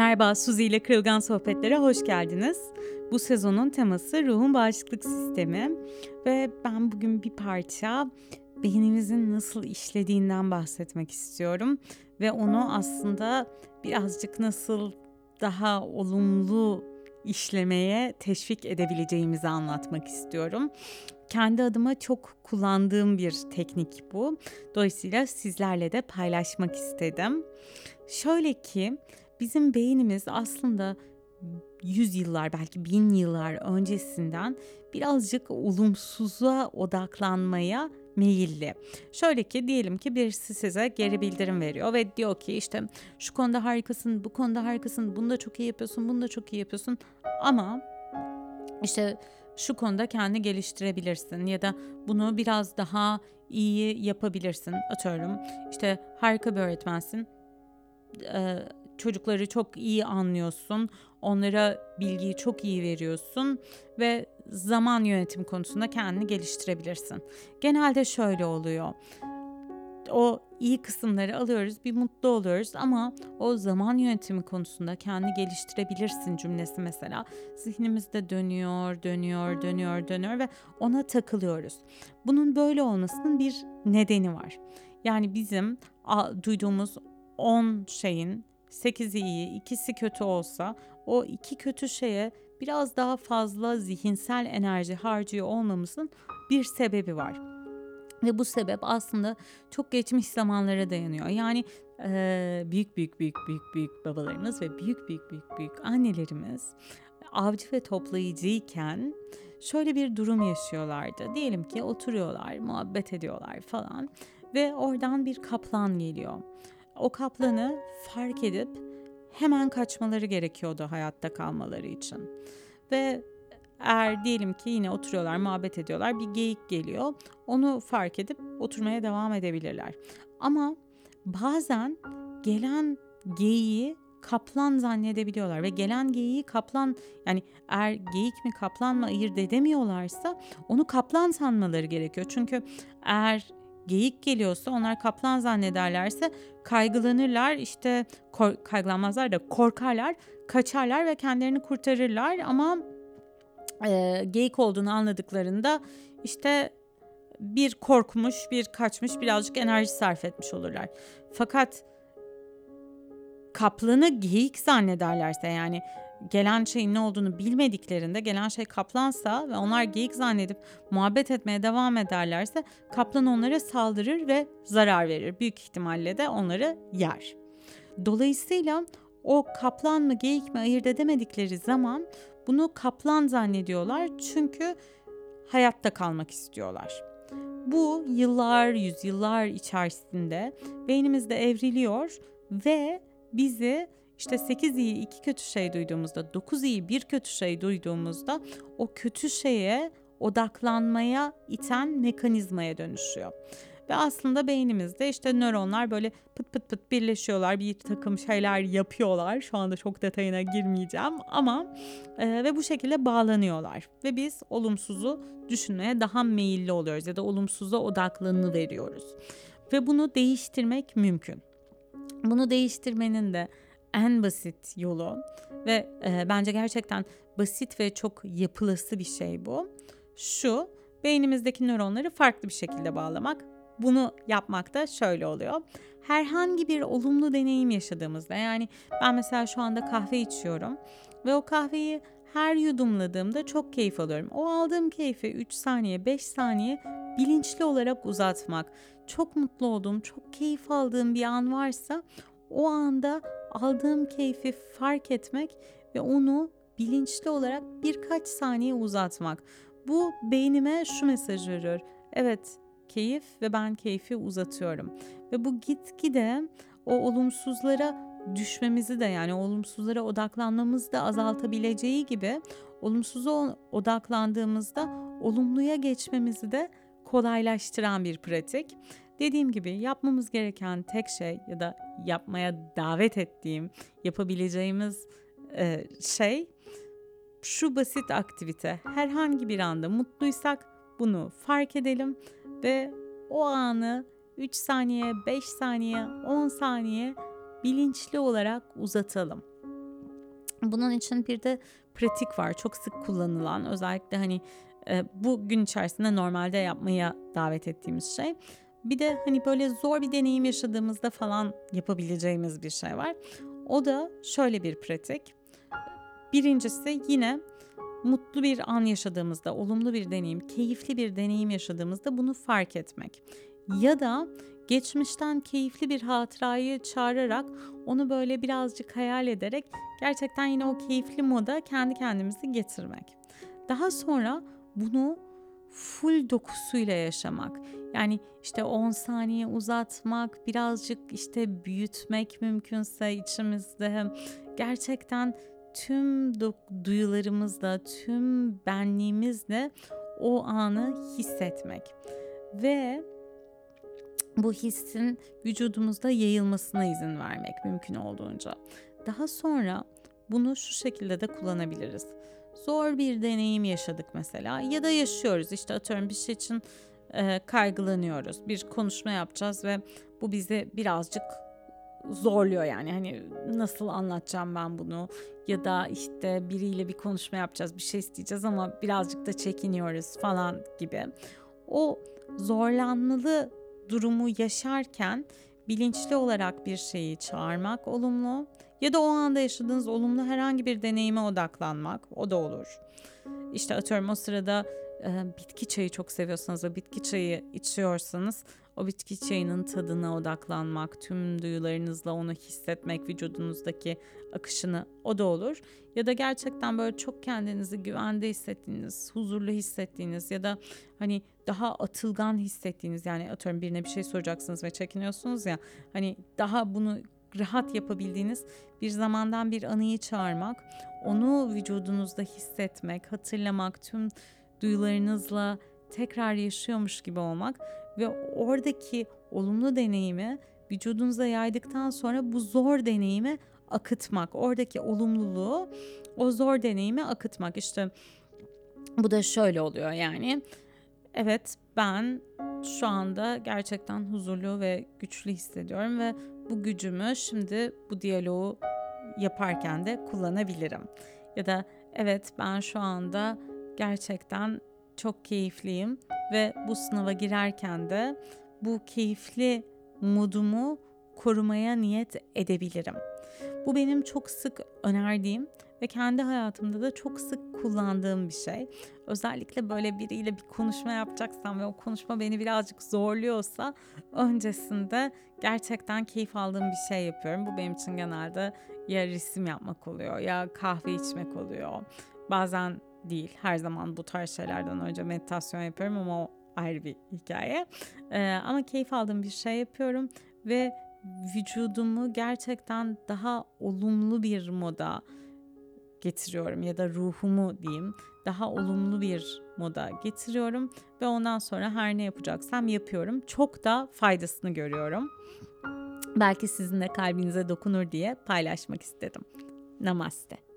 Merhaba, Suzi ile Kırılgan Sohbetlere hoş geldiniz. Bu sezonun teması ruhun bağışıklık sistemi ve ben bugün bir parça beynimizin nasıl işlediğinden bahsetmek istiyorum ve onu aslında birazcık nasıl daha olumlu işlemeye teşvik edebileceğimizi anlatmak istiyorum. Kendi adıma çok kullandığım bir teknik bu. Dolayısıyla sizlerle de paylaşmak istedim. Şöyle ki bizim beynimiz aslında yüz yıllar belki bin yıllar öncesinden birazcık olumsuza odaklanmaya meyilli. Şöyle ki diyelim ki birisi size geri bildirim veriyor ve diyor ki işte şu konuda harikasın, bu konuda harikasın, bunu da çok iyi yapıyorsun, bunu da çok iyi yapıyorsun ama işte şu konuda kendi geliştirebilirsin ya da bunu biraz daha iyi yapabilirsin. Atıyorum işte harika bir öğretmensin. Ee, çocukları çok iyi anlıyorsun. Onlara bilgiyi çok iyi veriyorsun ve zaman yönetimi konusunda kendini geliştirebilirsin. Genelde şöyle oluyor. O iyi kısımları alıyoruz, bir mutlu oluyoruz ama o zaman yönetimi konusunda kendi geliştirebilirsin cümlesi mesela zihnimizde dönüyor, dönüyor, dönüyor, dönüyor ve ona takılıyoruz. Bunun böyle olmasının bir nedeni var. Yani bizim duyduğumuz 10 şeyin 8'i iyi, ikisi kötü olsa o iki kötü şeye biraz daha fazla zihinsel enerji harcıyor olmamızın bir sebebi var. Ve bu sebep aslında çok geçmiş zamanlara dayanıyor. Yani e, büyük büyük büyük büyük büyük babalarımız ve büyük büyük büyük büyük annelerimiz avcı ve toplayıcıyken şöyle bir durum yaşıyorlardı. Diyelim ki oturuyorlar, muhabbet ediyorlar falan ve oradan bir kaplan geliyor o kaplanı fark edip hemen kaçmaları gerekiyordu hayatta kalmaları için. Ve eğer diyelim ki yine oturuyorlar, muhabbet ediyorlar, bir geyik geliyor. Onu fark edip oturmaya devam edebilirler. Ama bazen gelen geyiği kaplan zannedebiliyorlar ve gelen geyiği kaplan yani eğer geyik mi kaplan mı ayırt edemiyorlarsa onu kaplan sanmaları gerekiyor. Çünkü eğer geyik geliyorsa onlar kaplan zannederlerse kaygılanırlar işte kor- kaygılanmazlar da korkarlar kaçarlar ve kendilerini kurtarırlar ama e, geyik olduğunu anladıklarında işte bir korkmuş bir kaçmış birazcık enerji sarf etmiş olurlar. Fakat kaplanı geyik zannederlerse yani gelen şeyin ne olduğunu bilmediklerinde gelen şey kaplansa ve onlar geyik zannedip muhabbet etmeye devam ederlerse kaplan onlara saldırır ve zarar verir. Büyük ihtimalle de onları yer. Dolayısıyla o kaplan mı geyik mi ayırt edemedikleri zaman bunu kaplan zannediyorlar çünkü hayatta kalmak istiyorlar. Bu yıllar, yüzyıllar içerisinde beynimizde evriliyor ve bizi işte 8 iyi 2 kötü şey duyduğumuzda, 9 iyi bir kötü şey duyduğumuzda o kötü şeye odaklanmaya iten mekanizmaya dönüşüyor. Ve aslında beynimizde işte nöronlar böyle pıt pıt pıt birleşiyorlar, bir takım şeyler yapıyorlar. Şu anda çok detayına girmeyeceğim ama e, ve bu şekilde bağlanıyorlar. Ve biz olumsuzu düşünmeye daha meyilli oluyoruz ya da olumsuza odaklanı veriyoruz. Ve bunu değiştirmek mümkün. Bunu değiştirmenin de en basit yolu ve e, bence gerçekten basit ve çok yapılası bir şey bu. Şu beynimizdeki nöronları farklı bir şekilde bağlamak. Bunu yapmak da şöyle oluyor. Herhangi bir olumlu deneyim yaşadığımızda yani ben mesela şu anda kahve içiyorum ve o kahveyi her yudumladığımda çok keyif alıyorum. O aldığım keyfi 3 saniye, 5 saniye bilinçli olarak uzatmak. Çok mutlu olduğum, çok keyif aldığım bir an varsa o anda aldığım keyfi fark etmek ve onu bilinçli olarak birkaç saniye uzatmak. Bu beynime şu mesaj veriyor. Evet, keyif ve ben keyfi uzatıyorum. Ve bu gitgide o olumsuzlara düşmemizi de yani olumsuzlara odaklanmamızı da azaltabileceği gibi olumsuza odaklandığımızda olumluya geçmemizi de kolaylaştıran bir pratik. Dediğim gibi yapmamız gereken tek şey ya da yapmaya davet ettiğim, yapabileceğimiz e, şey şu basit aktivite. Herhangi bir anda mutluysak bunu fark edelim ve o anı 3 saniye, 5 saniye, 10 saniye bilinçli olarak uzatalım. Bunun için bir de pratik var. Çok sık kullanılan özellikle hani e, bu gün içerisinde normalde yapmaya davet ettiğimiz şey. Bir de hani böyle zor bir deneyim yaşadığımızda falan yapabileceğimiz bir şey var. O da şöyle bir pratik. Birincisi yine mutlu bir an yaşadığımızda, olumlu bir deneyim, keyifli bir deneyim yaşadığımızda bunu fark etmek. Ya da geçmişten keyifli bir hatırayı çağırarak onu böyle birazcık hayal ederek gerçekten yine o keyifli moda kendi kendimizi getirmek. Daha sonra bunu full dokusuyla yaşamak. Yani işte 10 saniye uzatmak, birazcık işte büyütmek mümkünse içimizde gerçekten tüm duyularımızla, tüm benliğimizle o anı hissetmek. Ve bu hissin vücudumuzda yayılmasına izin vermek mümkün olduğunca. Daha sonra bunu şu şekilde de kullanabiliriz. Zor bir deneyim yaşadık mesela ya da yaşıyoruz işte atıyorum bir şey için e, kaygılanıyoruz. Bir konuşma yapacağız ve bu bizi birazcık zorluyor yani hani nasıl anlatacağım ben bunu ya da işte biriyle bir konuşma yapacağız bir şey isteyeceğiz ama birazcık da çekiniyoruz falan gibi. O zorlanmalı durumu yaşarken bilinçli olarak bir şeyi çağırmak olumlu ya da o anda yaşadığınız olumlu herhangi bir deneyime odaklanmak o da olur. İşte atıyorum o sırada e, bitki çayı çok seviyorsanız ve bitki çayı içiyorsanız o bitki çayının tadına odaklanmak, tüm duyularınızla onu hissetmek, vücudunuzdaki akışını o da olur. Ya da gerçekten böyle çok kendinizi güvende hissettiğiniz, huzurlu hissettiğiniz ya da hani daha atılgan hissettiğiniz yani atıyorum birine bir şey soracaksınız ve çekiniyorsunuz ya hani daha bunu rahat yapabildiğiniz bir zamandan bir anıyı çağırmak, onu vücudunuzda hissetmek, hatırlamak, tüm duyularınızla tekrar yaşıyormuş gibi olmak ve oradaki olumlu deneyimi vücudunuza yaydıktan sonra bu zor deneyimi akıtmak. Oradaki olumluluğu o zor deneyimi akıtmak. İşte bu da şöyle oluyor yani. Evet ben şu anda gerçekten huzurlu ve güçlü hissediyorum ve bu gücümü şimdi bu diyaloğu yaparken de kullanabilirim. Ya da evet ben şu anda gerçekten çok keyifliyim ve bu sınava girerken de bu keyifli modumu korumaya niyet edebilirim. Bu benim çok sık önerdiğim ve kendi hayatımda da çok sık kullandığım bir şey. Özellikle böyle biriyle bir konuşma yapacaksam ve o konuşma beni birazcık zorluyorsa öncesinde gerçekten keyif aldığım bir şey yapıyorum. Bu benim için genelde ya resim yapmak oluyor ya kahve içmek oluyor. Bazen değil. Her zaman bu tarz şeylerden önce meditasyon yapıyorum ama o ayrı bir hikaye. Ee, ama keyif aldığım bir şey yapıyorum ve vücudumu gerçekten daha olumlu bir moda getiriyorum ya da ruhumu diyeyim daha olumlu bir moda getiriyorum ve ondan sonra her ne yapacaksam yapıyorum. Çok da faydasını görüyorum. Belki sizin de kalbinize dokunur diye paylaşmak istedim. Namaste.